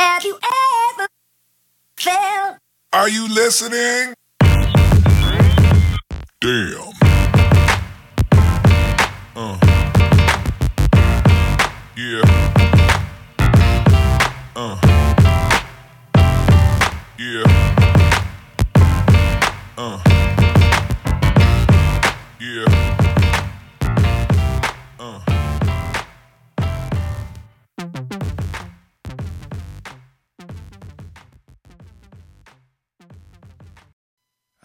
Have you ever felt? Are you listening? Damn. Uh. Yeah.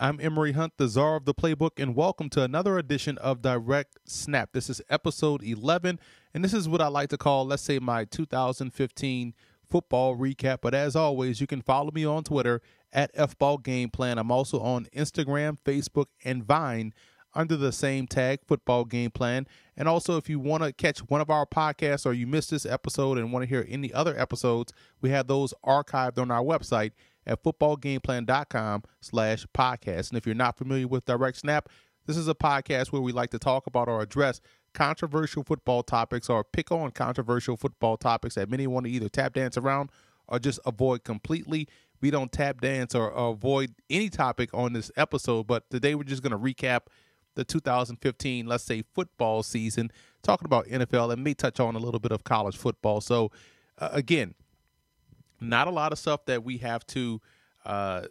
I'm Emory Hunt, the czar of the playbook, and welcome to another edition of Direct Snap. This is episode 11, and this is what I like to call, let's say, my 2015 football recap. But as always, you can follow me on Twitter at FBall Game Plan. I'm also on Instagram, Facebook, and Vine under the same tag, Football Game Plan. And also, if you want to catch one of our podcasts or you missed this episode and want to hear any other episodes, we have those archived on our website at footballgameplan.com slash podcast. And if you're not familiar with Direct Snap, this is a podcast where we like to talk about or address controversial football topics or pick on controversial football topics that many want to either tap dance around or just avoid completely. We don't tap dance or, or avoid any topic on this episode, but today we're just going to recap the 2015, let's say, football season, talking about NFL and may touch on a little bit of college football. So, uh, again, not a lot of stuff that we have to uh,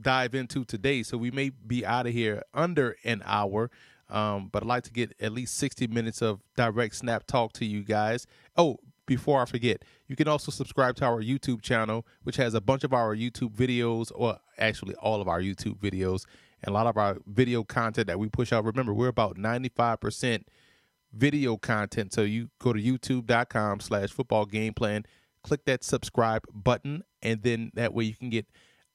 dive into today. So we may be out of here under an hour. Um, but I'd like to get at least 60 minutes of direct snap talk to you guys. Oh, before I forget, you can also subscribe to our YouTube channel, which has a bunch of our YouTube videos, or actually all of our YouTube videos, and a lot of our video content that we push out. Remember, we're about 95% video content. So you go to youtube.com slash football game plan click that subscribe button and then that way you can get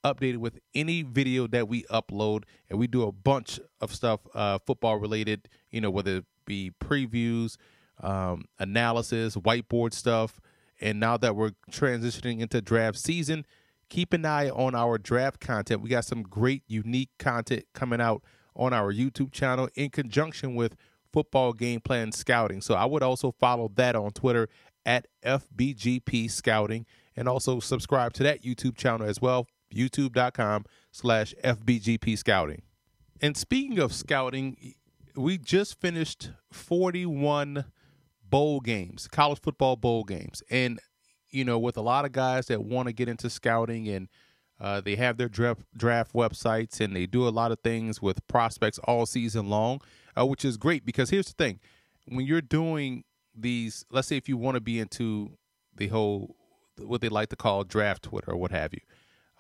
updated with any video that we upload. And we do a bunch of stuff uh, football related you know whether it be previews um, analysis whiteboard stuff. And now that we're transitioning into draft season keep an eye on our draft content. We got some great unique content coming out on our youtube channel in conjunction with football game plan scouting. So i would also follow that on twitter at FBGP Scouting and also subscribe to that YouTube channel as well, youtube.com slash FBGP Scouting. And speaking of scouting, we just finished 41 bowl games, college football bowl games. And, you know, with a lot of guys that want to get into scouting and uh, they have their draft, draft websites and they do a lot of things with prospects all season long, uh, which is great because here's the thing when you're doing these let's say if you want to be into the whole what they like to call draft Twitter or what have you,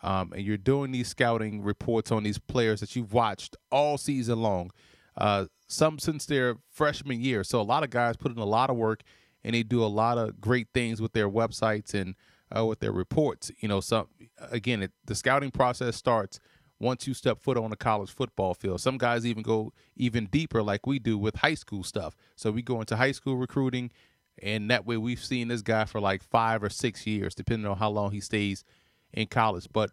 um, and you're doing these scouting reports on these players that you've watched all season long, uh, some since their freshman year. So a lot of guys put in a lot of work and they do a lot of great things with their websites and uh, with their reports. You know, some again, it, the scouting process starts once you step foot on a college football field. Some guys even go even deeper, like we do with high school stuff. So we go into high school recruiting, and that way we've seen this guy for like five or six years, depending on how long he stays in college. But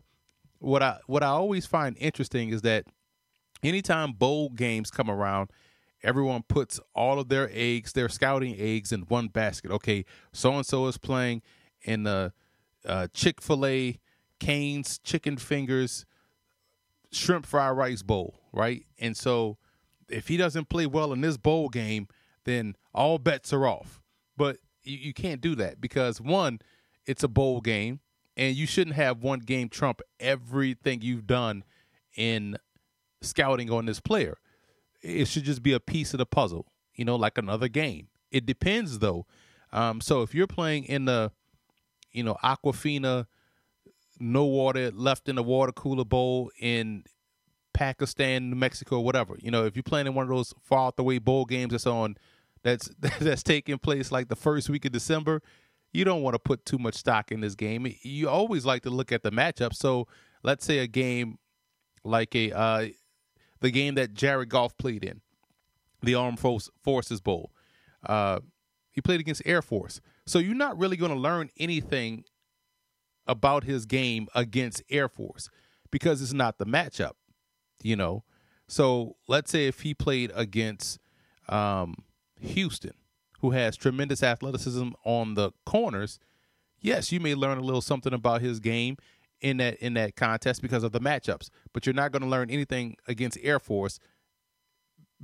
what I what I always find interesting is that anytime bowl games come around, everyone puts all of their eggs, their scouting eggs, in one basket. Okay, so and so is playing in the uh, Chick Fil A, Cane's Chicken Fingers shrimp fried rice bowl, right? And so if he doesn't play well in this bowl game, then all bets are off. But you, you can't do that because one, it's a bowl game, and you shouldn't have one game trump everything you've done in scouting on this player. It should just be a piece of the puzzle, you know, like another game. It depends though. Um, so if you're playing in the, you know, Aquafina no water left in the water cooler bowl in Pakistan, New Mexico, whatever. You know, if you're playing in one of those far out the way bowl games that's on that's that's taking place like the first week of December, you don't want to put too much stock in this game. You always like to look at the matchup. So let's say a game like a uh, the game that Jared Goff played in, the Armed Forces Bowl. Uh, he played against Air Force. So you're not really going to learn anything about his game against Air Force because it's not the matchup, you know. So let's say if he played against um, Houston, who has tremendous athleticism on the corners, yes, you may learn a little something about his game in that in that contest because of the matchups, but you're not going to learn anything against Air Force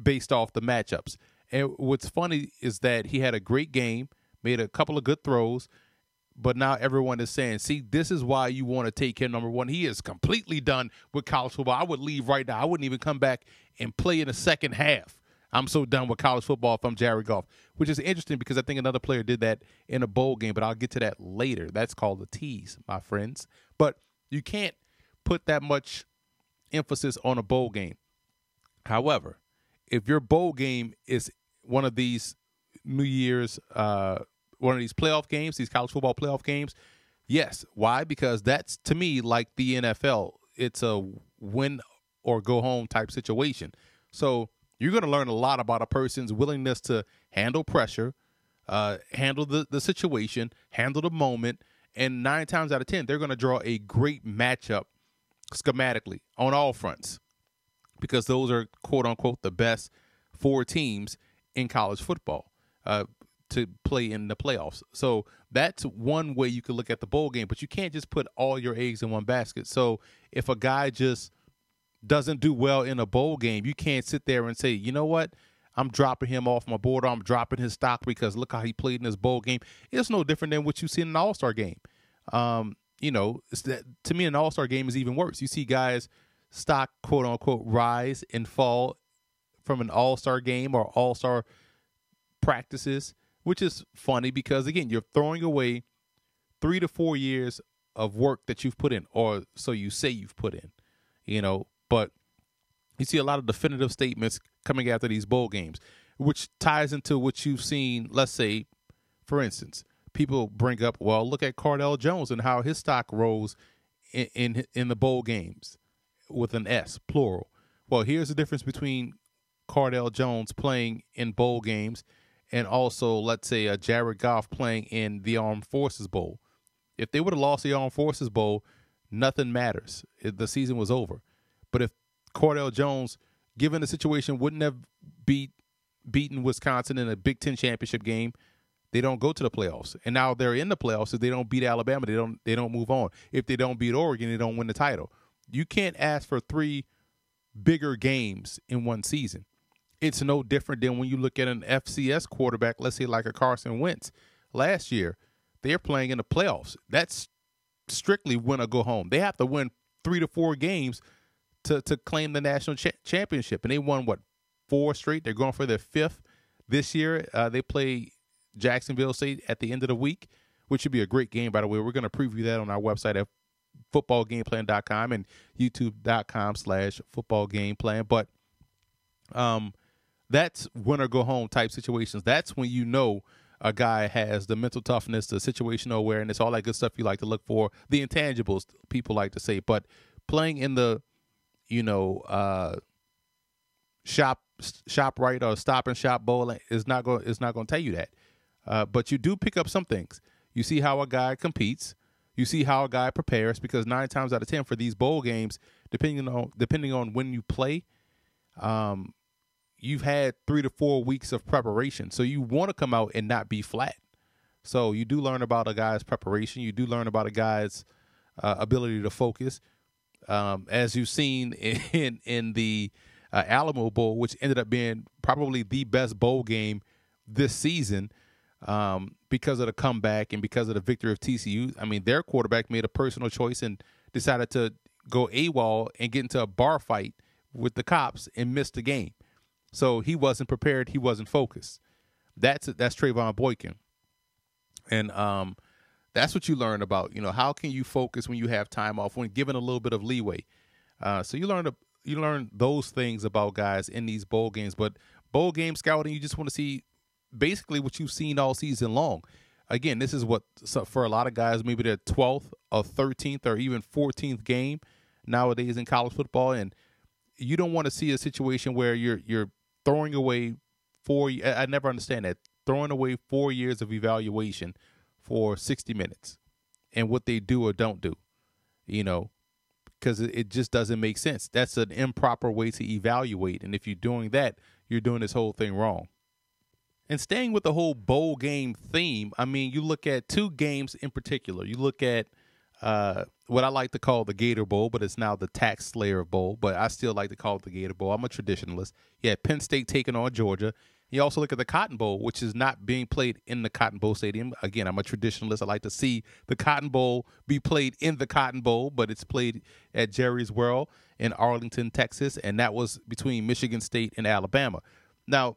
based off the matchups. And what's funny is that he had a great game, made a couple of good throws, but now everyone is saying, see, this is why you want to take him number one. He is completely done with college football. I would leave right now. I wouldn't even come back and play in the second half. I'm so done with college football if I'm Jared Goff, which is interesting because I think another player did that in a bowl game, but I'll get to that later. That's called a tease, my friends. But you can't put that much emphasis on a bowl game. However, if your bowl game is one of these New Year's, uh, one of these playoff games, these college football playoff games, yes. Why? Because that's to me like the NFL. It's a win or go home type situation. So you're going to learn a lot about a person's willingness to handle pressure, uh, handle the, the situation, handle the moment. And nine times out of 10, they're going to draw a great matchup schematically on all fronts because those are quote unquote the best four teams in college football uh, to play in the playoffs. So that's one way you could look at the bowl game, but you can't just put all your eggs in one basket. So if a guy just doesn't do well in a bowl game, you can't sit there and say, you know what? I'm dropping him off my board. I'm dropping his stock because look how he played in this bowl game. It's no different than what you see in an All Star game. Um, you know, that, to me, an All Star game is even worse. You see guys stock quote unquote rise and fall from an All Star game or All Star practices, which is funny because again, you're throwing away three to four years of work that you've put in, or so you say you've put in. You know, but you see a lot of definitive statements coming after these bowl games, which ties into what you've seen. Let's say, for instance, people bring up, well, look at Cardale Jones and how his stock rose in in, in the bowl games with an S plural. Well, here's the difference between Cardale Jones playing in bowl games and also, let's say, a Jared Goff playing in the Armed Forces Bowl. If they would have lost the Armed Forces Bowl, nothing matters. The season was over. But if Cardale Jones, given the situation, wouldn't have beat beaten Wisconsin in a Big Ten championship game, they don't go to the playoffs. And now they're in the playoffs. If they don't beat Alabama, they don't they don't move on. If they don't beat Oregon, they don't win the title. You can't ask for three bigger games in one season. It's no different than when you look at an FCS quarterback, let's say like a Carson Wentz last year. They're playing in the playoffs. That's strictly win or go home. They have to win three to four games to to claim the national cha- championship, and they won what four straight. They're going for their fifth this year. Uh, they play Jacksonville State at the end of the week, which should be a great game. By the way, we're going to preview that on our website at footballgameplan.com and youtube.com slash footballgameplan. But um, that's win or go home type situations. That's when you know a guy has the mental toughness, the situational awareness, all that good stuff you like to look for, the intangibles people like to say. But playing in the you know, uh, shop shop right or stop and shop bowling is not going is not going to tell you that. Uh, but you do pick up some things. You see how a guy competes. You see how a guy prepares because nine times out of ten for these bowl games, depending on depending on when you play, um, you've had three to four weeks of preparation. So you want to come out and not be flat. So you do learn about a guy's preparation. You do learn about a guy's uh, ability to focus um, as you've seen in in the uh, Alamo Bowl, which ended up being probably the best bowl game this season um, because of the comeback and because of the victory of TCU. I mean, their quarterback made a personal choice and decided to go AWOL and get into a bar fight with the cops and miss the game. So he wasn't prepared. He wasn't focused. That's that's Trevone Boykin, and um, that's what you learn about. You know, how can you focus when you have time off, when given a little bit of leeway. Uh, so you learn to, you learn those things about guys in these bowl games. But bowl game scouting, you just want to see basically what you've seen all season long. Again, this is what so for a lot of guys maybe their twelfth or thirteenth or even fourteenth game nowadays in college football, and you don't want to see a situation where you're you're throwing away four. I never understand that throwing away four years of evaluation for 60 minutes and what they do or don't do, you know, because it just doesn't make sense. That's an improper way to evaluate. And if you're doing that, you're doing this whole thing wrong. And staying with the whole bowl game theme, I mean, you look at two games in particular. You look at uh, what I like to call the Gator Bowl, but it's now the Tax Slayer Bowl, but I still like to call it the Gator Bowl. I'm a traditionalist. Yeah, Penn State taking on Georgia. You also look at the Cotton Bowl, which is not being played in the Cotton Bowl Stadium. Again, I'm a traditionalist. I like to see the Cotton Bowl be played in the Cotton Bowl, but it's played at Jerry's World in Arlington, Texas, and that was between Michigan State and Alabama. Now,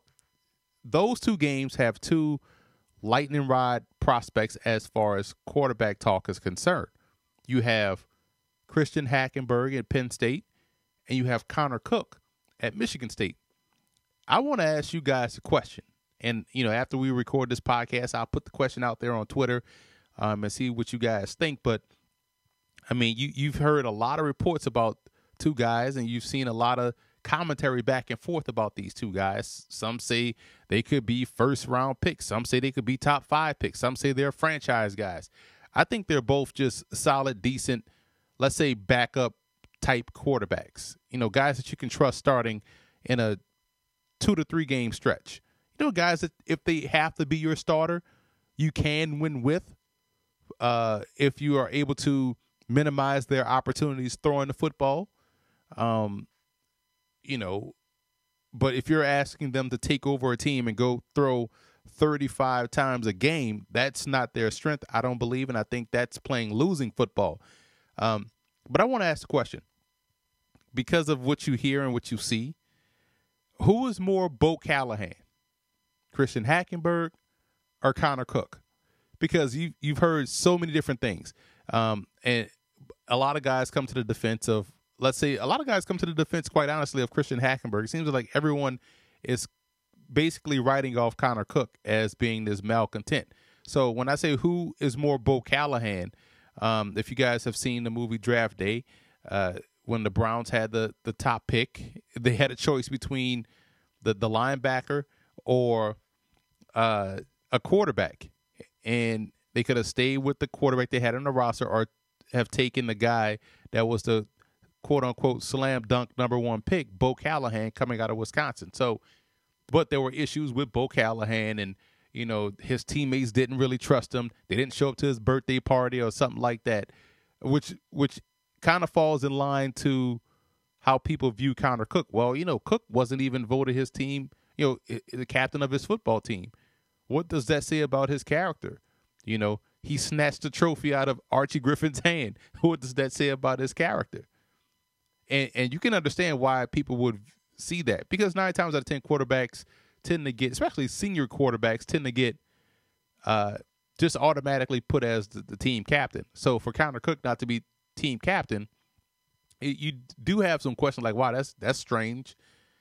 those two games have two lightning rod prospects as far as quarterback talk is concerned. You have Christian Hackenberg at Penn State, and you have Connor Cook at Michigan State. I want to ask you guys a question. And, you know, after we record this podcast, I'll put the question out there on Twitter um, and see what you guys think. But, I mean, you, you've heard a lot of reports about two guys, and you've seen a lot of commentary back and forth about these two guys. Some say they could be first round picks. Some say they could be top five picks. Some say they're franchise guys. I think they're both just solid, decent, let's say backup type quarterbacks. You know, guys that you can trust starting in a two to three game stretch. You know, guys that if they have to be your starter, you can win with. Uh, if you are able to minimize their opportunities throwing the football, um, you know, but if you're asking them to take over a team and go throw 35 times a game, that's not their strength, I don't believe. And I think that's playing losing football. Um, but I want to ask a question because of what you hear and what you see. Who is more Bo Callahan, Christian Hackenberg, or Connor Cook? Because you you've heard so many different things, um, and a lot of guys come to the defense of let's say a lot of guys come to the defense quite honestly of Christian Hackenberg. It seems like everyone is basically writing off Connor Cook as being this malcontent. So when I say who is more Bo Callahan, um, if you guys have seen the movie Draft Day, uh, when the Browns had the the top pick, they had a choice between the the linebacker or uh, a quarterback, and they could have stayed with the quarterback they had on the roster or have taken the guy that was the quote unquote slam dunk number one pick, Bo Callahan, coming out of Wisconsin. So, but there were issues with Bo Callahan, and you know his teammates didn't really trust him. They didn't show up to his birthday party or something like that, which which kind of falls in line to how people view Connor Cook. Well, you know, Cook wasn't even voted his team, you know, the captain of his football team. What does that say about his character? You know, he snatched the trophy out of Archie Griffin's hand. What does that say about his character? and and you can understand why people would see that because nine times out of ten quarterbacks tend to get, especially senior quarterbacks, tend to get uh, just automatically put as the, the, team captain. So for Connor Cook not to be team captain, it, you do have some questions like, "Wow, that's that's strange,"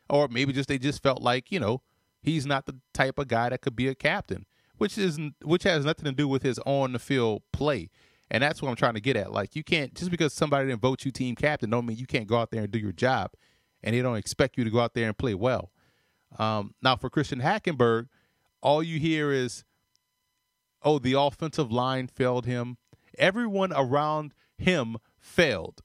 or maybe just they just felt like you know he's not the type of guy that could be a captain, which is which has nothing to do with his on the field play. And that's what I'm trying to get at. Like you can't just because somebody didn't vote you team captain don't mean you can't go out there and do your job, and they don't expect you to go out there and play well. Um, now for Christian Hackenberg, all you hear is, "Oh, the offensive line failed him. Everyone around him failed."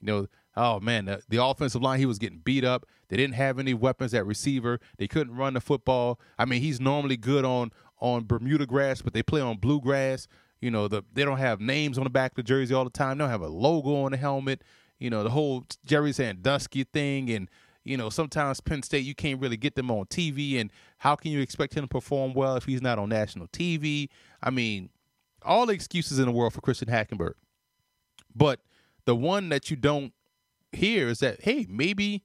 You know, oh man, the, the offensive line he was getting beat up. They didn't have any weapons at receiver. They couldn't run the football. I mean, he's normally good on on Bermuda grass, but they play on bluegrass. You know, the they don't have names on the back of the jersey all the time. They don't have a logo on the helmet. You know, the whole Jerry Sandusky thing and you know, sometimes Penn State you can't really get them on TV and how can you expect him to perform well if he's not on national TV? I mean, all the excuses in the world for Christian Hackenberg. But the one that you don't hear is that hey, maybe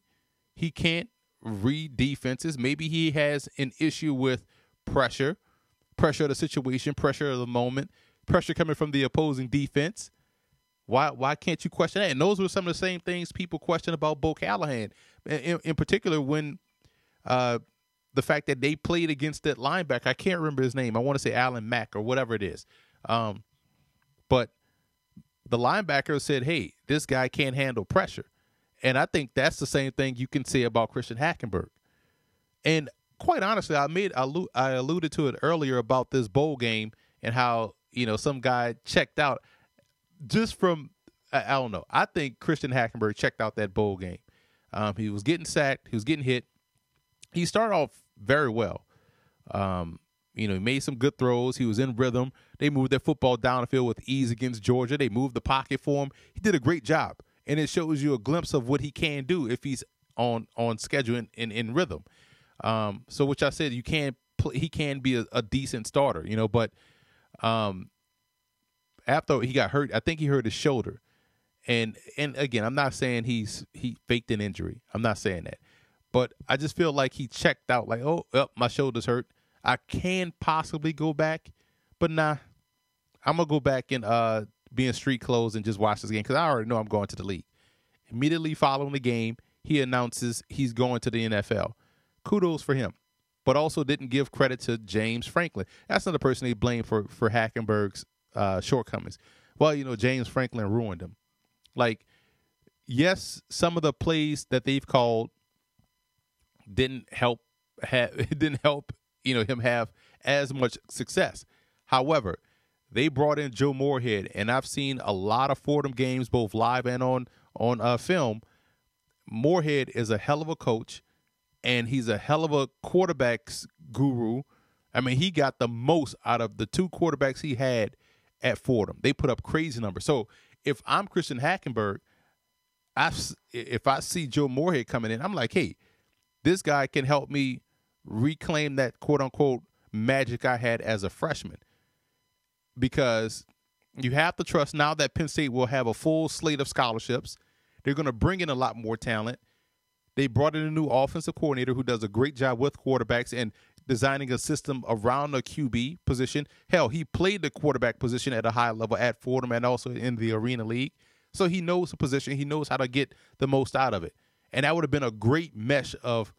he can't read defenses. Maybe he has an issue with pressure, pressure of the situation, pressure of the moment pressure coming from the opposing defense. Why why can't you question that? And those were some of the same things people question about Bo Callahan, in, in particular when uh, the fact that they played against that linebacker. I can't remember his name. I want to say Alan Mack or whatever it is. Um, but the linebacker said, "Hey, this guy can't handle pressure," and I think that's the same thing you can say about Christian Hackenberg. And quite honestly, I made I alluded to it earlier about this bowl game and how you know, some guy checked out just from I, I don't know. I think Christian Hackenberg checked out that bowl game. Um, he was getting sacked. He was getting hit. He started off very well, Um, you know, he made some good throws. He was in rhythm. They moved their football down the field with ease against Georgia. They moved the pocket for him. He did a great job, and it shows you a glimpse of what he can do if he's on on schedule and in, in, rhythm. Um, so, which I said, you can play, he can be a, a decent starter, you know, but um, after he got hurt, I think he hurt his shoulder. And and again, I'm not saying he's he faked an injury. I'm not saying that. But I just feel like he checked out like, oh, oh my shoulder's hurt. I can possibly go back, but nah. I'm gonna go back and uh be in street clothes and just watch this game because I already know I'm going to the league. Immediately following the game, he announces he's going to the NFL. Kudos for him, but also didn't give credit to James Franklin. That's not the person they blame for for Hackenberg's uh, shortcomings. Well, you know, James Franklin ruined him. Like, yes, some of the plays that they've called didn't help. Have, didn't help you know him have as much success. However, they brought in Joe Moorhead, and I've seen a lot of Fordham games, both live and on on uh, film. Moorhead is a hell of a coach, and he's a hell of a quarterbacks guru. I mean, he got the most out of the two quarterbacks he had at Fordham. They put up crazy numbers. So if I'm Christian Hackenberg, I if I see Joe Moorhead coming in, I'm like, hey, this guy can help me reclaim that quote unquote magic I had as a freshman. Because you have to trust now that Penn State will have a full slate of scholarships. They're going to bring in a lot more talent. They brought in a new offensive coordinator who does a great job with quarterbacks and designing a system around the QB position. Hell, he played the quarterback position at a high level at Fordham and also in the Arena League. So he knows the position. He knows how to get the most out of it. And that would have been a great mesh of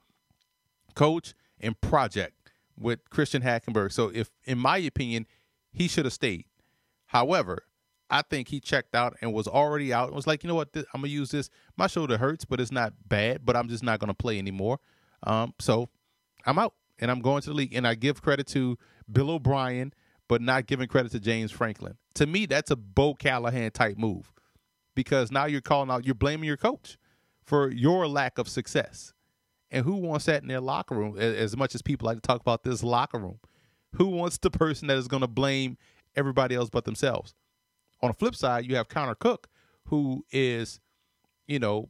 coach and project with Christian Hackenberg. So if in my opinion, he should have stayed. However, I think he checked out and was already out and was like, you know what, I'm gonna use this. My shoulder hurts, but it's not bad. But I'm just not gonna play anymore. Um, so I'm out and I'm going to the league. And I give credit to Bill O'Brien, but not giving credit to James Franklin. To me, that's a Bo Callahan type move because now you're calling out, you're blaming your coach for your lack of success. And who wants that in their locker room? As much as people like to talk about this locker room, who wants the person that is going to blame everybody else but themselves? On the flip side, you have Connor Cook, who is, you know,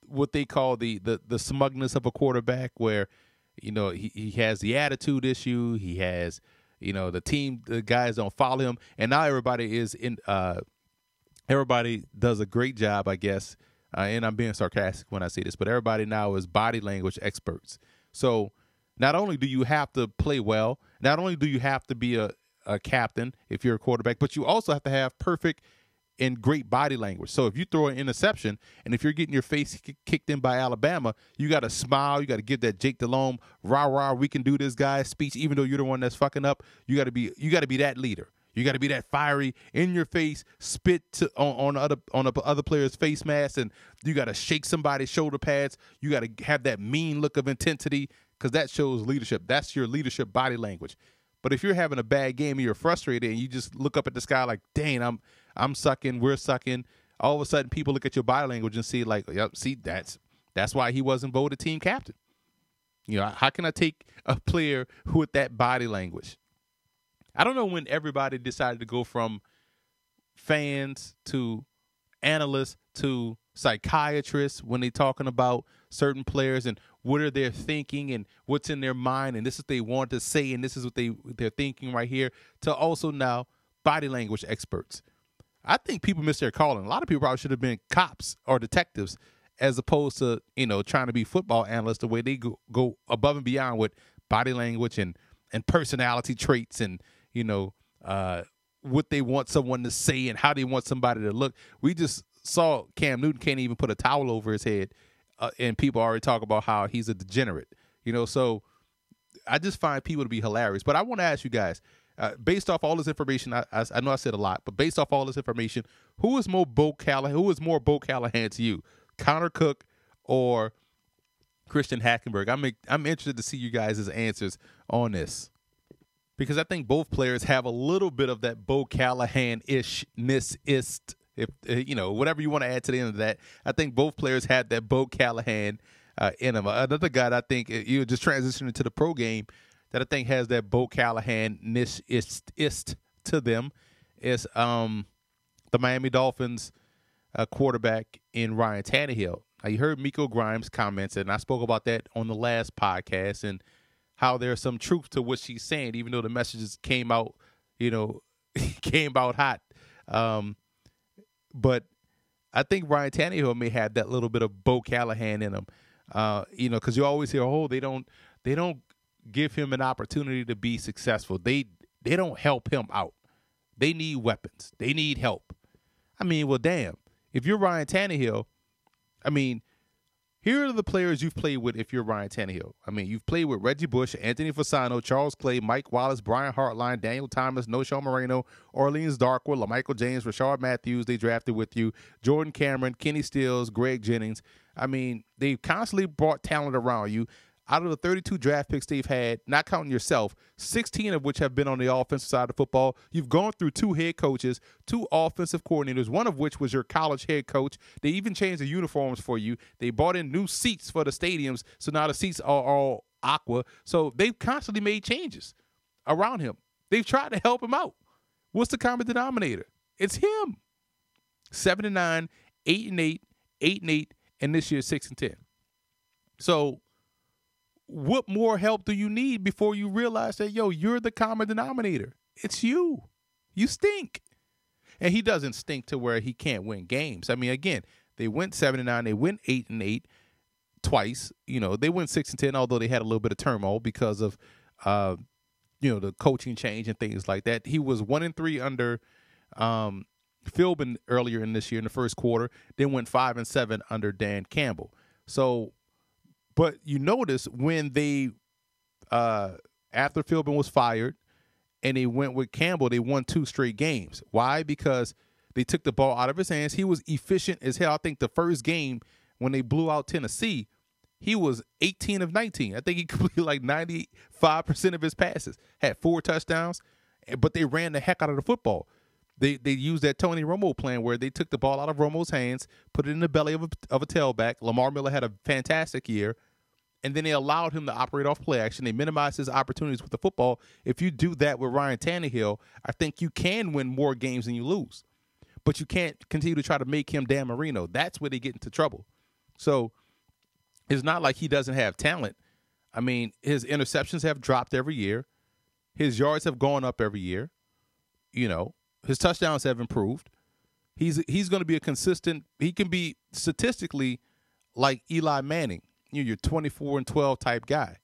what they call the the the smugness of a quarterback, where you know he, he has the attitude issue, he has you know the team the guys don't follow him, and now everybody is in. uh Everybody does a great job, I guess, uh, and I'm being sarcastic when I say this, but everybody now is body language experts. So not only do you have to play well, not only do you have to be a, a captain if you're a quarterback, but you also have to have perfect and great body language. So if you throw an interception and if you're getting your face kicked in by Alabama, you got to smile. You got to give that Jake Delhomme rah rah we can do this guy speech, even though you're the one that's fucking up. You got to be you got to be that leader. You got to be that fiery in your face, spit to, on, on other on the other player's face mask, and you got to shake somebody's shoulder pads. You got to have that mean look of intensity because that shows leadership. That's your leadership body language. But if you're having a bad game and you're frustrated and you just look up at the sky like, dang, I'm I'm sucking, we're sucking, all of a sudden people look at your body language and see like, yep, see that's that's why he wasn't voted team captain. You know, how can I take a player with that body language? I don't know when everybody decided to go from fans to analysts to psychiatrists when they're talking about certain players and what are they thinking and what's in their mind and this is what they want to say and this is what they they're thinking right here to also now body language experts. I think people miss their calling. A lot of people probably should have been cops or detectives as opposed to, you know, trying to be football analysts the way they go, go above and beyond with body language and and personality traits and, you know, uh what they want someone to say and how they want somebody to look. We just saw Cam Newton can't even put a towel over his head uh, and people already talk about how he's a degenerate. You know, so I just find people to be hilarious. But I want to ask you guys, uh, based off all this information, I, I, I, know I said a lot, but based off all this information, who is more Bo Callahan? Who is more Bo Callahan to you, Connor Cook or Christian Hackenberg? I'm I'm interested to see you guys' answers on this because I think both players have a little bit of that Bo Callahan ishness ist if uh, you know whatever you want to add to the end of that. I think both players had that Bo Callahan uh, in them. Another guy I think uh, you just transitioning to the pro game. That I think has that Bo Callahan niche ist, to them is um, the Miami Dolphins uh, quarterback in Ryan Tannehill. Now, you heard Miko Grimes comments, and I spoke about that on the last podcast and how there's some truth to what she's saying, even though the messages came out, you know, came out hot. Um, but I think Ryan Tannehill may have that little bit of Bo Callahan in him. Uh, you know, because you always hear, oh, they don't, they don't give him an opportunity to be successful. They, they don't help him out. They need weapons. They need help. I mean, well, damn. If you're Ryan Tannehill, I mean, here are the players you've played with if you're Ryan Tannehill. I mean, you've played with Reggie Bush, Anthony Fasano, Charles Clay, Mike Wallace, Brian Hartline, Daniel Thomas, Knowshon Moreno, Orleans Darkwa, LaMichael James, Rishard Matthews, they drafted with you, Jordan Cameron, Kenny Stills, Greg Jennings. I mean, they've constantly brought talent around you out of the 32 draft picks they've had, not counting yourself, 16 of which have been on the offensive side of football. You've gone through two head coaches, two offensive coordinators, one of which was your college head coach. They even changed the uniforms for you. They bought in new seats for the stadiums, so now the seats are all aqua. So they've constantly made changes around him. They've tried to help him out. What's the common denominator? It's him. Seven and nine, eight and eight, eight and eight, and this year six and ten. So what more help do you need before you realize that yo you're the common denominator? It's you. You stink. And he doesn't stink to where he can't win games. I mean again they went 7 and 9 they went 8 and 8 twice you know they went 6 and 10 although they had a little bit of turmoil because of uh you know the coaching change and things like that. He was 1 and 3 under um Philbin earlier in this year in the first quarter then went 5 and 7 under Dan Campbell. So but you notice when they, uh, after Philbin was fired, and they went with Campbell, they won two straight games. Why? Because they took the ball out of his hands. He was efficient as hell. I think the first game when they blew out Tennessee, he was 18 of 19. I think he completed like 95% of his passes, had four touchdowns, but they ran the heck out of the football. They they used that Tony Romo plan where they took the ball out of Romo's hands, put it in the belly of a, of a tailback. Lamar Miller had a fantastic year and then they allowed him to operate off play action. They minimized his opportunities with the football. If you do that with Ryan Tannehill, I think you can win more games than you lose. But you can't continue to try to make him Dan Marino. That's where they get into trouble. So it's not like he doesn't have talent. I mean, his interceptions have dropped every year. His yards have gone up every year. You know, his touchdowns have improved. He's he's going to be a consistent. He can be statistically like Eli Manning you know, you're 24 and 12 type guy.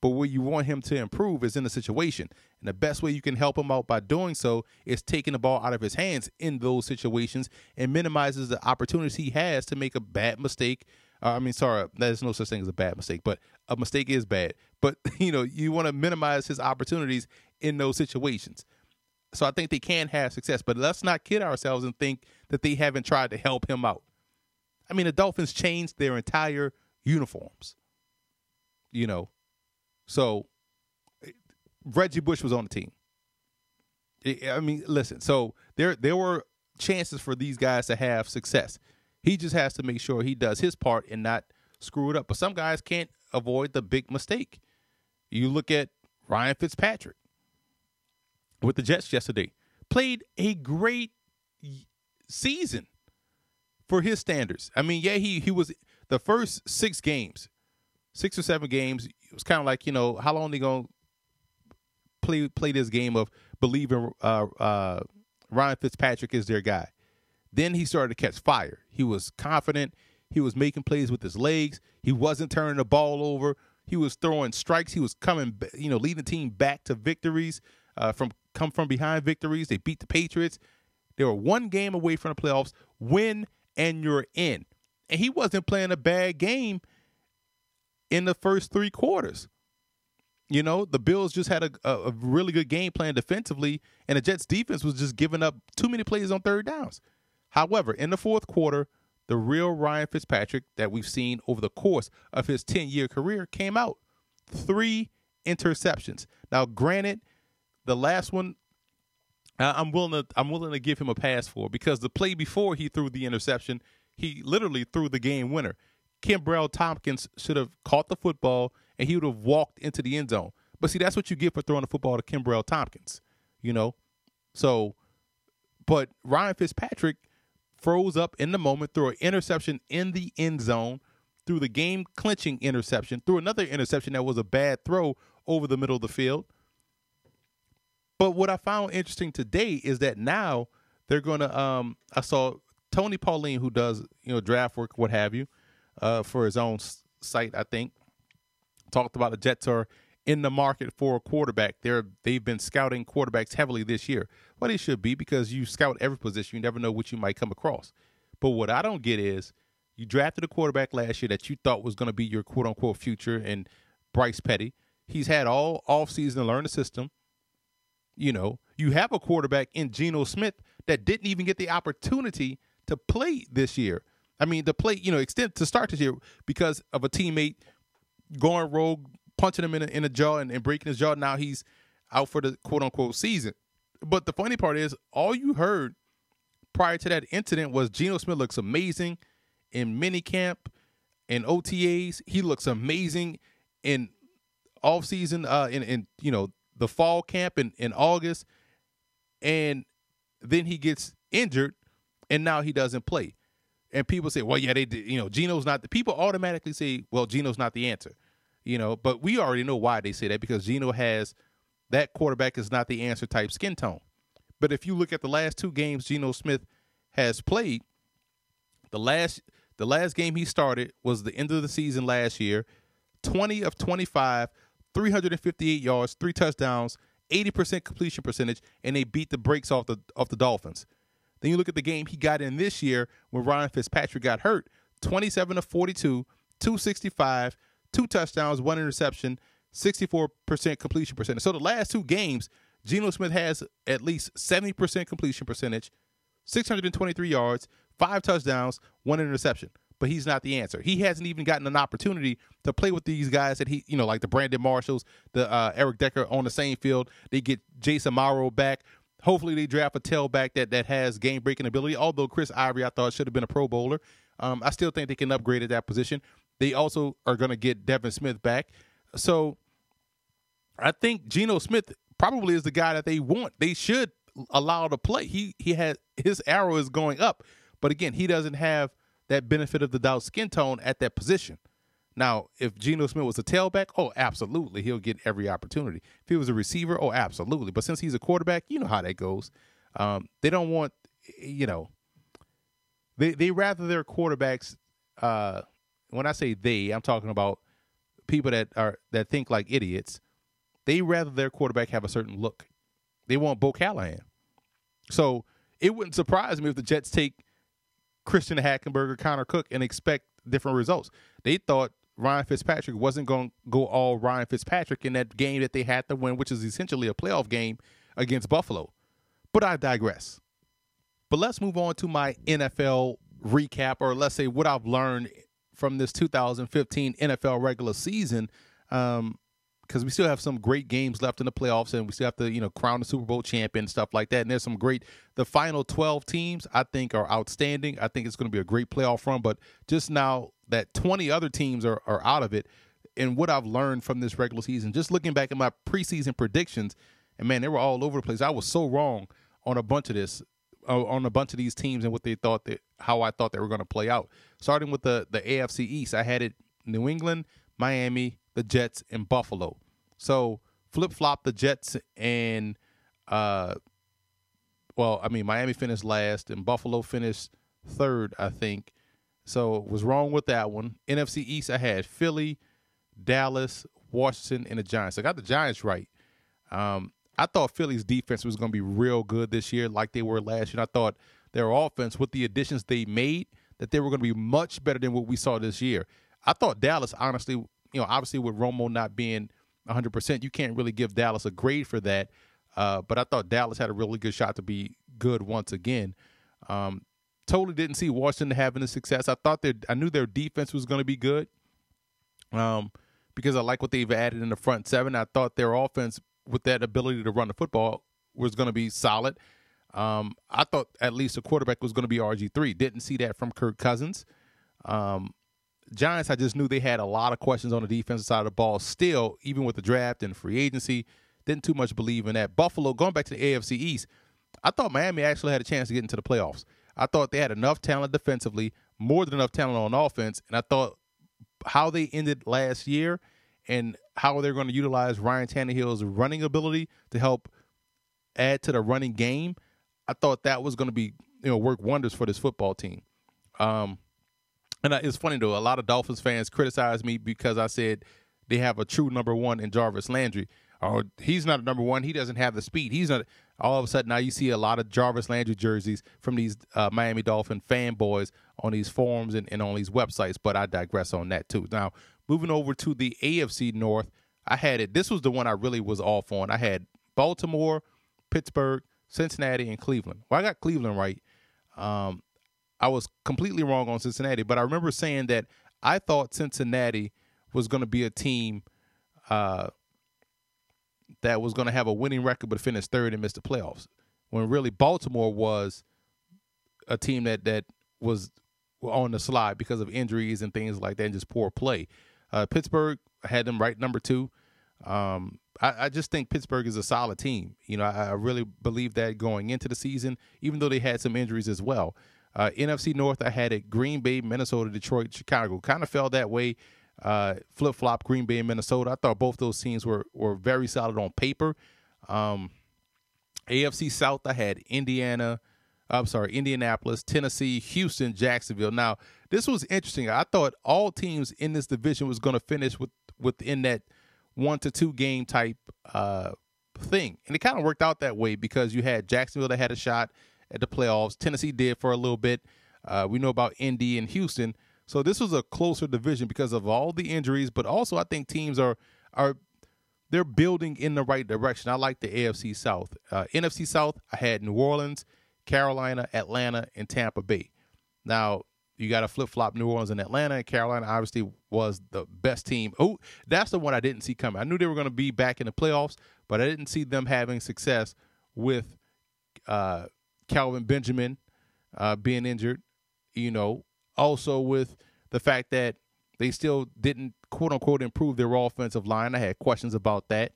But where you want him to improve is in the situation. And the best way you can help him out by doing so is taking the ball out of his hands in those situations and minimizes the opportunities he has to make a bad mistake. Uh, I mean, sorry, there's no such thing as a bad mistake, but a mistake is bad. But, you know, you want to minimize his opportunities in those situations. So I think they can have success, but let's not kid ourselves and think that they haven't tried to help him out. I mean, the Dolphins changed their entire – uniforms. You know, so Reggie Bush was on the team. I mean, listen. So there there were chances for these guys to have success. He just has to make sure he does his part and not screw it up. But some guys can't avoid the big mistake. You look at Ryan Fitzpatrick with the Jets yesterday. Played a great season for his standards. I mean, yeah, he he was the first six games, six or seven games, it was kind of like you know how long they gonna play play this game of believing uh, uh, Ryan Fitzpatrick is their guy. Then he started to catch fire. He was confident. He was making plays with his legs. He wasn't turning the ball over. He was throwing strikes. He was coming, you know, leading the team back to victories uh, from come from behind victories. They beat the Patriots. They were one game away from the playoffs. Win and you're in and he wasn't playing a bad game in the first three quarters. You know, the Bills just had a, a, really good game plan defensively, and the Jets defense was just giving up too many plays on third downs. However, in the fourth quarter, the real Ryan Fitzpatrick that we've seen over the course of his 10 year career came out. Three interceptions. Now, granted, the last one I'm willing to I'm willing to give him a pass for because the play before he threw the interception, he literally threw the game winner. Kenbrell Thompkins should have caught the football and he would have walked into the end zone. But see, that's what you get for throwing the football to Kimbrell Thompkins, you know? So, but Ryan Fitzpatrick froze up in the moment, threw an interception in the end zone, threw the game clinching interception, threw another interception that was a bad throw over the middle of the field. But what I found interesting today is that now they're going to. Um, I saw Tony Pauline, who does you know draft work, what have you, uh, for his own site, I think, talked about the Jets are in the market for a quarterback. They're they've been scouting quarterbacks heavily this year. Well, they should be because you scout every position. You never know what you might come across. But what I don't get is you drafted a quarterback last year that you thought was going to be your quote unquote future and Bryce Petty. He's had all offseason to learn the system. You know, you have a quarterback in Geno Smith that didn't even get the opportunity to play this year. I mean, to play, you know, extend to start this year because of a teammate going rogue, punching him in a, in the jaw and, and breaking his jaw. Now he's out for the quote unquote season. But the funny part is, all you heard prior to that incident was Geno Smith looks amazing in minicamp and OTAs. He looks amazing in off season, uh, in, in you know the fall camp in, in August, and then he gets injured, and now he doesn't play. And people say, well, yeah, they did. You know, Geno's not. The people automatically say, well, Geno's not the answer. You know, but we already know why they say that because Geno has that quarterback is not the answer type skin tone. But if you look at the last two games Geno Smith has played, the last the last game he started was the end of the season last year. 20 of 25, 358 yards, three touchdowns, 80% completion percentage, and they beat the brakes off the off the Dolphins. Then you look at the game he got in this year when Ryan Fitzpatrick got hurt. 27 of 42, 265, two touchdowns, one interception, 64% completion percentage. So the last two games, Geno Smith has at least 70% completion percentage, 623 yards, five touchdowns, one interception. But he's not the answer. He hasn't even gotten an opportunity to play with these guys that he, you know, like the Brandon Marshalls, the uh, Eric Decker on the same field. They get Jace Amaro back. Hopefully, they draft a tailback that that has game breaking ability. Although Chris Ivory, I thought should have been a Pro Bowler. Um, I still think they can upgrade at that position. They also are going to get Devin Smith back. So I think Geno Smith probably is the guy that they want. They should allow to play. He he has his arrow is going up, but again, he doesn't have that benefit of the doubt skin tone at that position. Now, if Geno Smith was a tailback, oh, absolutely, he'll get every opportunity. If he was a receiver, oh, absolutely. But since he's a quarterback, you know how that goes. Um, they don't want, you know, they they rather their quarterbacks. Uh, when I say they, I'm talking about people that are that think like idiots. They rather their quarterback have a certain look. They want Bo Callahan. So it wouldn't surprise me if the Jets take Christian Hackenberg or Connor Cook, and expect different results. They thought Ryan Fitzpatrick wasn't going to go all Ryan Fitzpatrick in that game that they had to win, which is essentially a playoff game against Buffalo. But I digress. But let's move on to my NFL recap, or let's say what I've learned from this 2015 NFL regular season. Um, because we still have some great games left in the playoffs, and we still have to, you know, crown the Super Bowl champion and stuff like that. And there's some great. The final 12 teams, I think, are outstanding. I think it's going to be a great playoff run. But just now that 20 other teams are are out of it, and what I've learned from this regular season, just looking back at my preseason predictions, and man, they were all over the place. I was so wrong on a bunch of this, uh, on a bunch of these teams and what they thought that how I thought they were going to play out. Starting with the the AFC East, I had it New England, Miami, the Jets, and Buffalo. So flip flop the Jets and uh well, I mean Miami finished last and Buffalo finished third, I think. So was wrong with that one. NFC East I had Philly, Dallas, Washington, and the Giants. I got the Giants right. Um, I thought Philly's defense was going to be real good this year, like they were last year. I thought their offense, with the additions they made, that they were going to be much better than what we saw this year. I thought Dallas, honestly, you know, obviously with Romo not being 100%, you can't really give Dallas a grade for that. Uh, but I thought Dallas had a really good shot to be good once again. Um, totally didn't see Washington having the success. I thought that I knew their defense was going to be good. Um, because I like what they've added in the front seven. I thought their offense, with that ability to run the football, was going to be solid. Um, I thought at least a quarterback was going to be RG three. Didn't see that from Kirk Cousins. Um, Giants, I just knew they had a lot of questions on the defensive side of the ball. Still, even with the draft and free agency, didn't too much believe in that. Buffalo, going back to the AFC East, I thought Miami actually had a chance to get into the playoffs. I thought they had enough talent defensively, more than enough talent on offense, and I thought how they ended last year and how they're going to utilize Ryan Tannehill's running ability to help add to the running game. I thought that was going to be you know work wonders for this football team. Um, and it's funny though, a lot of Dolphins fans criticize me because I said they have a true number one in Jarvis Landry. Oh, he's not a number one. He doesn't have the speed. He's not. All of a sudden, now you see a lot of Jarvis Landry jerseys from these uh, Miami Dolphin fanboys on these forums and, and on these websites. But I digress on that too. Now, moving over to the AFC North, I had it. This was the one I really was off on. I had Baltimore, Pittsburgh, Cincinnati, and Cleveland. Well, I got Cleveland right. Um, I was completely wrong on Cincinnati, but I remember saying that I thought Cincinnati was going to be a team uh, that was going to have a winning record but finish third and miss the playoffs. When really Baltimore was a team that that was on the slide because of injuries and things like that and just poor play. Uh, Pittsburgh had them right number two. Um, I, I, just think Pittsburgh is a solid team. You know, I, I, really believe that going into the season, even though they had some injuries as well. Uh, NFC North, I had it Green Bay, Minnesota, Detroit, Chicago. Kind of fell that way uh, flip flop Green Bay and Minnesota. I thought both those teams were were very solid on paper. Um, AFC South, I had Indiana. I'm sorry, Indianapolis, Tennessee, Houston, Jacksonville. Now, this was interesting. I thought all teams in this division was going to finish with within that one to two game type uh, thing, and it kind of worked out that way because you had Jacksonville that had a shot at the playoffs. Tennessee did for a little bit. Uh, we know about Indy and Houston. So this was a closer division because of all the injuries, but also I think teams are are they're building in the right direction. I like the AFC South. Uh, NFC South, I had New Orleans, Carolina, Atlanta, and Tampa Bay. Now you got to flip flop New Orleans and Atlanta. And Carolina obviously was the best team. Oh, that's the one I didn't see coming. I knew they were going to be back in the playoffs, but I didn't see them having success with uh, Kelvin Benjamin uh, being injured. You know, also with the fact that they still didn't quote unquote improve their offensive line. I had questions about that.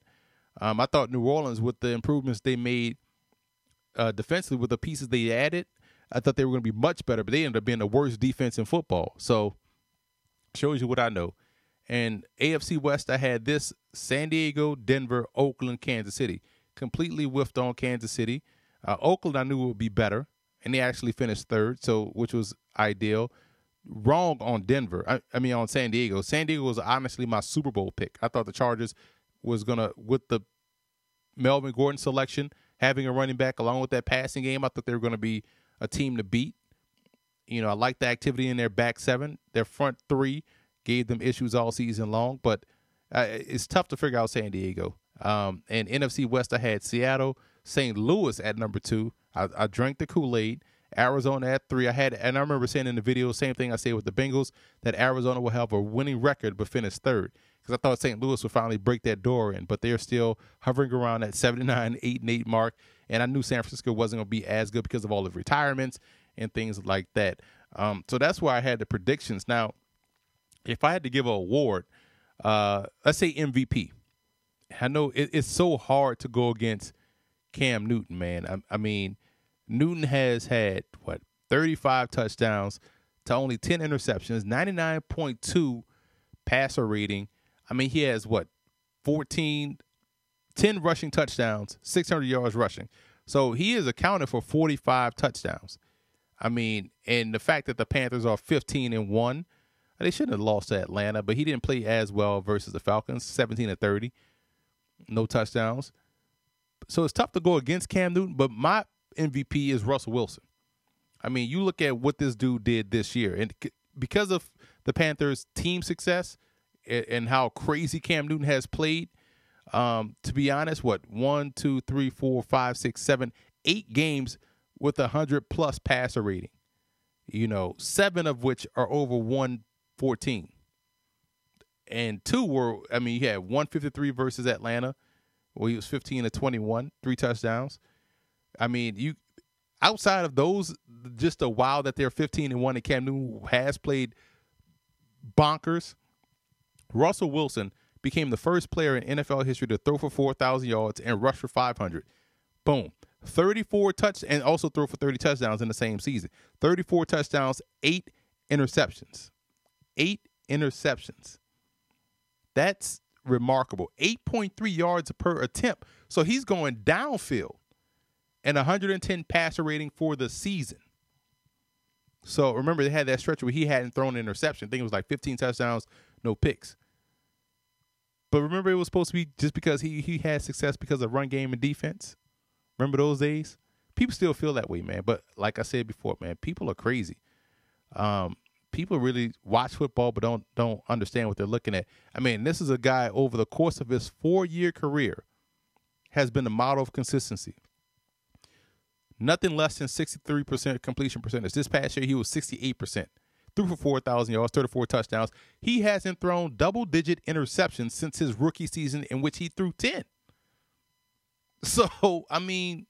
Um, I thought New Orleans, with the improvements they made uh, defensively, with the pieces they added, I thought they were going to be much better, but they ended up being the worst defense in football. So shows you what I know. And AFC West, I had this San Diego, Denver, Oakland, Kansas City. Completely whiffed on Kansas City. Uh, Oakland, I knew would be better, and they actually finished third, so which was ideal wrong on Denver. I, I, mean on San Diego. San Diego was honestly my Super Bowl pick. I thought the Chargers was gonna with the Melvin Gordon selection, having a running back along with that passing game. I thought they were gonna be a team to beat. You know, I like the activity in their back seven. Their front three gave them issues all season long, but uh, it's tough to figure out San Diego. Um, and NFC West, I had Seattle, St. Louis at number two. I, I drank the Kool Aid. Arizona at three. I had, and I remember saying in the video, same thing I said with the Bengals, that Arizona will have a winning record but finish third. Because I thought St. Louis would finally break that door in, but they're still hovering around that 79, 8 and 8 mark. And I knew San Francisco wasn't going to be as good because of all the retirements and things like that. Um, so that's why I had the predictions. Now, if I had to give an award, uh, let's say MVP. I know it, it's so hard to go against Cam Newton, man. I, I mean, Newton has had what 35 touchdowns to only 10 interceptions, 99.2 passer rating. I mean, he has what 14 10 rushing touchdowns, 600 yards rushing. So he is accounted for 45 touchdowns. I mean, and the fact that the Panthers are 15 and 1, they shouldn't have lost to Atlanta, but he didn't play as well versus the Falcons, 17 and 30. No touchdowns. So it's tough to go against Cam Newton, but my MVP is Russell Wilson. I mean, you look at what this dude did this year, and because of the Panthers' team success and how crazy Cam Newton has played, um, to be honest, what one, two, three, four, five, six, seven, eight games with a hundred plus passer rating. You know, seven of which are over one fourteen, and two were. I mean, he had one fifty three versus Atlanta, where he was fifteen to twenty one, three touchdowns. I mean, you outside of those, just a while that they're 15 and one, and Cam Newton has played bonkers. Russell Wilson became the first player in NFL history to throw for 4,000 yards and rush for 500. Boom. 34 touch and also throw for 30 touchdowns in the same season. 34 touchdowns, 8 interceptions. 8 interceptions. That's remarkable. 8.3 yards per attempt. So he's going downfield and 110 passer rating for the season. So remember, they had that stretch where he hadn't thrown an interception. I think it was like 15 touchdowns, no picks. But remember, it was supposed to be just because he he had success because of run game and defense. Remember those days? People still feel that way, man. But like I said before, man, people are crazy. Um, people really watch football but don't don't understand what they're looking at. I mean, this is a guy over the course of his four year career has been a model of consistency. Nothing less than 63% completion percentage. This past year, he was 68%. Threw for 4,000 yards, 34 touchdowns. He hasn't thrown double digit interceptions since his rookie season, in which he threw 10. So, I mean,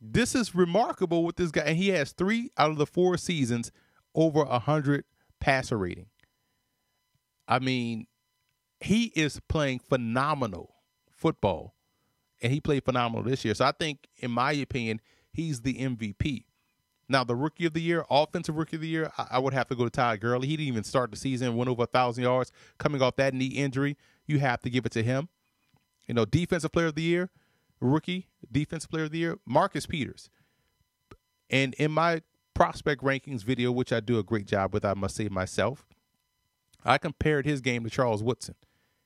this is remarkable with this guy. And he has three out of the four seasons over 100 passer rating. I mean, he is playing phenomenal football and he played phenomenal this year. So I think, in my opinion, he's the MVP. Now, the rookie of the year, offensive rookie of the year, I, would have to go to Todd Gurley. He didn't even start the season, went over a thousand yards, coming off that knee injury. You have to give it to him. You know, defensive player of the year, rookie, defensive player of the year, Marcus Peters. And in my prospect rankings video, which I do a great job with, I must say myself, I compared his game to Charles Woodson.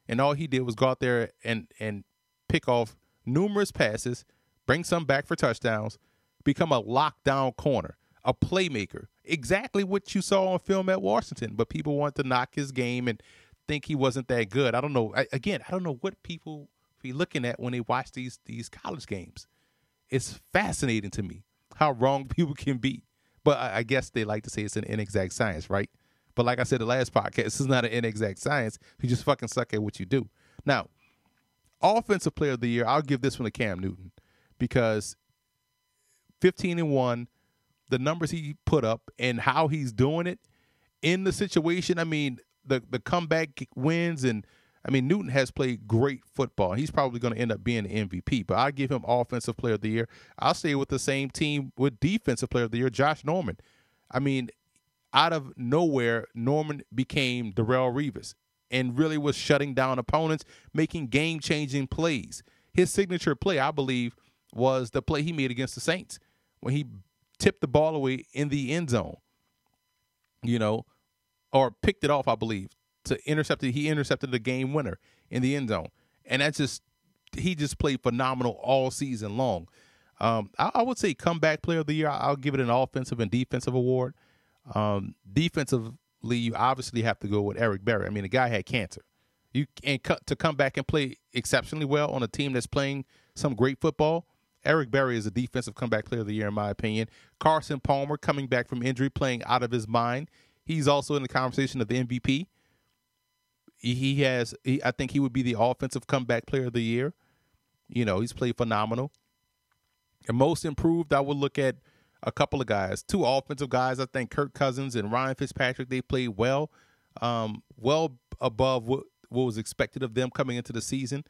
And all he did was go out there and and pick off numerous passes, bring some back for touchdowns, become a lockdown corner, a playmaker. Exactly what you saw on film at Washington, but people want to knock his game and think he wasn't that good. I don't know. I, again, I don't know what people be looking at when they watch these these college games. It's fascinating to me how wrong people can be. But I, guess they like to say it's an inexact science, right? But like I said the last podcast, this is not an inexact science. You just fucking suck at what you do. Now, offensive player of the year, I'll give this one to Cam Newton because 15 and 1, the numbers he put up and how he's doing it in the situation. I mean, the the comeback wins and I mean Newton has played great football. He's probably going to end up being the MVP, but I give him offensive player of the year. I'll stay with the same team with defensive player of the year, Josh Norman. I mean, out of nowhere, Norman became Darrelle Revis and really was shutting down opponents, making game changing plays. His signature play, I believe, was the play he made against the Saints when he tipped the ball away in the end zone, you know, or picked it off, I believe, to intercept it. He intercepted the game winner in the end zone. And that's just, he just played phenomenal all season long. Um, I, I, would say comeback player of the year. I'll give it an offensive and defensive award. Um, defensive you obviously have to go with Eric Berry. I mean, the guy had cancer. You and to come back and play exceptionally well on a team that's playing some great football. Eric Berry is a defensive comeback player of the year, in my opinion. Carson Palmer coming back from injury, playing out of his mind. He's also in the conversation of the MVP. He has, he, I think, he would be the offensive comeback player of the year. You know, he's played phenomenal. And most improved, I would look at a couple of guys, two offensive guys. I think Kirk Cousins and Ryan Fitzpatrick they played well, um, well above what, what was expected of them coming into the season.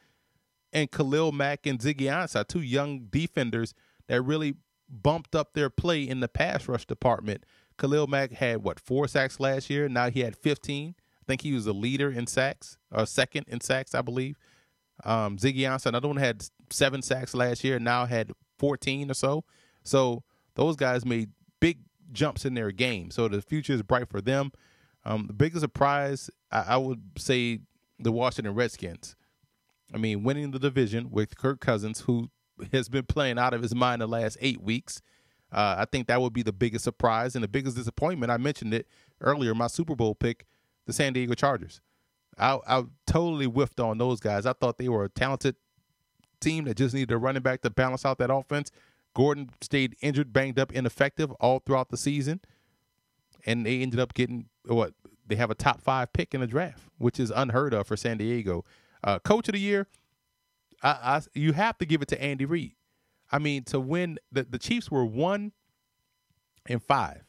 And Khalil Mack and Ziggy Ansah, two young defenders that really bumped up their play in the pass rush department. Khalil Mack had what four sacks last year. Now he had 15. I think he was a leader in sacks, or second in sacks, I believe. Um, Ziggy Ansah, another one had seven sacks last year. Now had 14 or so. So those guys made big jumps in their game. So the future is bright for them. Um, the biggest surprise, I, I, would say, the Washington Redskins. I mean, winning the division with Kirk Cousins, who has been playing out of his mind the last eight weeks. Uh, I think that would be the biggest surprise and the biggest disappointment. I mentioned it earlier. My Super Bowl pick, the San Diego Chargers. I, I totally whiffed on those guys. I thought they were a talented team that just needed a running back to balance out that offense. Gordon stayed injured, banged up, ineffective all throughout the season, and they ended up getting what they have a top five pick in the draft, which is unheard of for San Diego. Uh, Coach of the year, I, I, you have to give it to Andy Reid. I mean, to win the the Chiefs were one and five,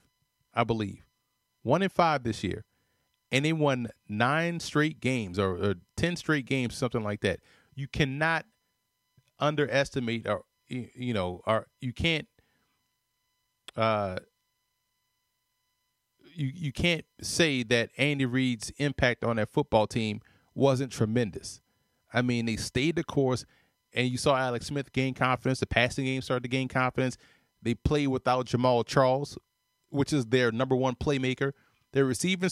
I believe, one and five this year, and they won nine straight games or, or ten straight games, something like that. You cannot underestimate or you know or you can't uh you you can't say that Andy Reid's impact on that football team wasn't tremendous. I mean, they stayed the course, and you saw Alex Smith gain confidence. The passing game started to gain confidence. They played without Jamaal Charles, which is their number one playmaker. Their receiving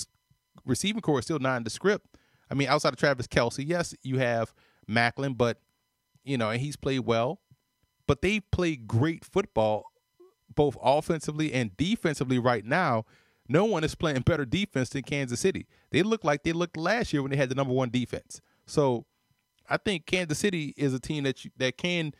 receiving corps is still nondescript. I mean, outside of Travis Kelce, yes, you have Maclin, but you know, and he's played well. But they play great football, both offensively and defensively right now. No one is playing better defense than Kansas City. They look like they looked last year when they had the number one defense. So I think Kansas City is a team that you, that can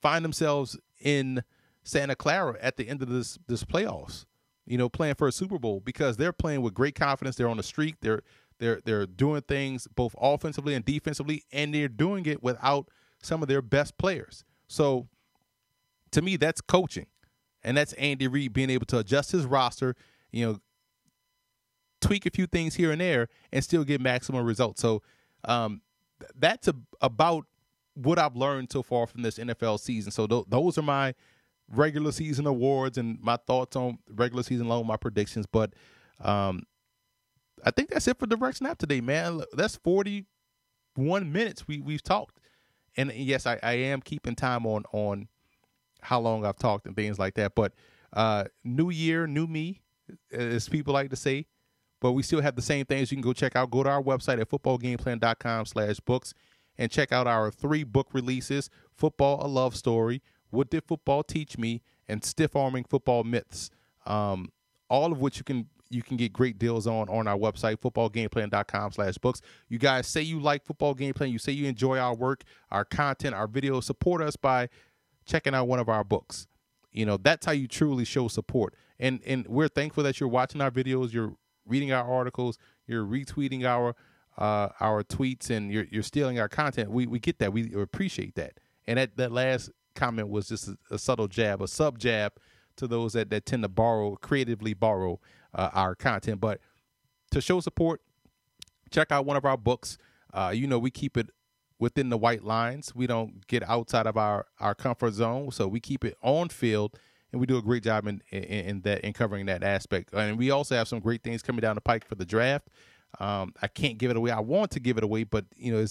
find themselves in Santa Clara at the end of this this playoffs. You know, playing for a Super Bowl because they're playing with great confidence. They're on the streak. They're they're they're doing things both offensively and defensively, and they're doing it without some of their best players. So to me, that's coaching. And that's Andy Reid being able to adjust his roster, you know, tweak a few things here and there and still get maximum results. So um, th- that's a, about what I've learned so far from this NFL season. So th- those are my regular season awards and my thoughts on regular season long, my predictions. But um, I think that's it for direct snap today, man. That's 41 minutes we, we've talked. And yes, I, I am keeping time on on how long I've talked and things like that. But uh, new year, new me, as people like to say. But we still have the same things. You can go check out. Go to our website at footballgameplan.com slash books and check out our three book releases, Football, A Love Story, What Did Football Teach Me, and Stiff Arming Football Myths. Um, all of which you can you can get great deals on on our website footballgameplan.com slash books. You guys say you like football game plan. You say you enjoy our work our content our videos. Support us by checking out one of our books. You know that's how you truly show support. And and we're thankful that you're watching our videos you're reading our articles you're retweeting our uh our tweets and you're you're stealing our content. We we get that. We appreciate that. And that that last comment was just a, a subtle jab a sub jab to those that, that tend to borrow creatively borrow uh, our content. But to show support, check out one of our books. Uh, you know, we keep it within the white lines. We don't get outside of our, our comfort zone. So we keep it on field and we do a great job in, in, in that in covering that aspect. And we also have some great things coming down the pike for the draft. Um, I can't give it away. I want to give it away, but you know,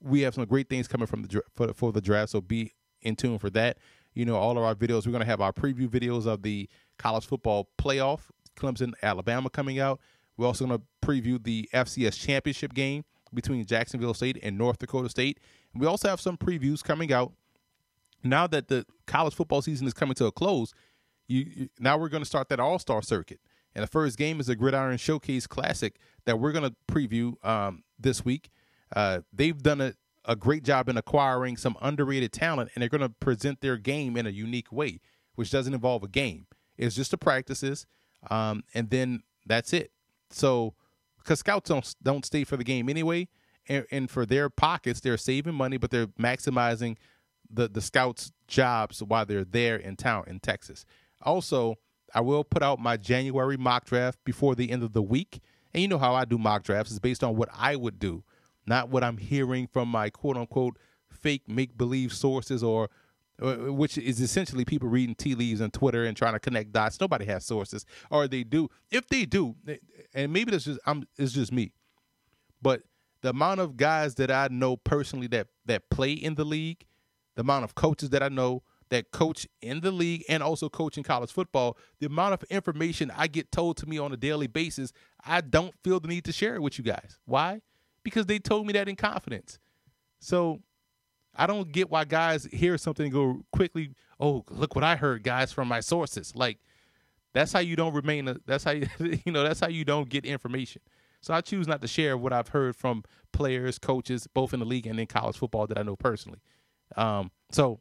we have some great things coming from the for, for the draft. So be in tune for that you know, all of our videos. We're going to have our preview videos of the college football playoff, Clemson, Alabama coming out. We're also going to preview the FCS championship game between Jacksonville State and North Dakota State. And we also have some previews coming out. Now that the college football season is coming to a close, you, you now we're going to start that All Star circuit. And the first game is a Gridiron Showcase Classic that we're going to preview um, this week. Uh, they've done a a great job in acquiring some underrated talent, and they're going to present their game in a unique way, which doesn't involve a game. It's just the practices, um, and then that's it. So, because scouts don't don't stay for the game anyway, and, and for their pockets, they're saving money, but they're maximizing the the scouts' jobs while they're there in town in Texas. Also, I will put out my January mock draft before the end of the week, and you know how I do mock drafts is based on what I would do not what I'm hearing from my quote unquote fake make believe sources or uh, which is essentially people reading tea leaves on Twitter and trying to connect dots. Nobody has sources, or they do. If they do, and maybe that's just I'm, it's just me, but the amount of guys that I know personally that that play in the league, the amount of coaches that I know that coach in the league and also coach in college football, the amount of information I get told to me on a daily basis, I don't feel the need to share it with you guys. Why? Because they told me that in confidence. So I don't get why guys hear something go quickly, oh, look what I heard, guys, from my sources. Like that's how you don't remain a, that's how you, you know, that's how you don't get information. So I choose not to share what I've heard from players, coaches, both in the league and in college football that I know personally. Um, so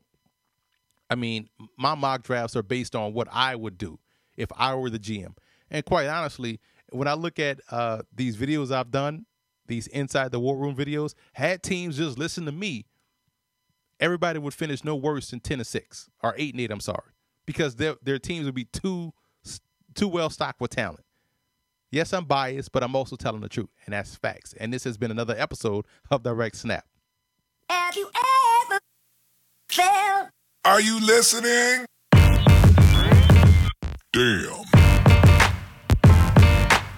I mean, my mock drafts are based on what I would do if I were the GM. And quite honestly, when I look at uh, these videos I've done these inside the war room videos, had teams just listen to me, everybody would finish no worse than ten and six or eight and eight. I'm sorry, because their their teams would be too too well stocked with talent. Yes, I'm biased, but I'm also telling the truth, and that's facts. And this has been another episode of Direct Snap. Have you ever felt? Are you listening? Damn.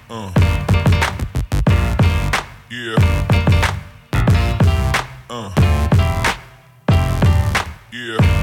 Uh. Yeah. Uh. Yeah.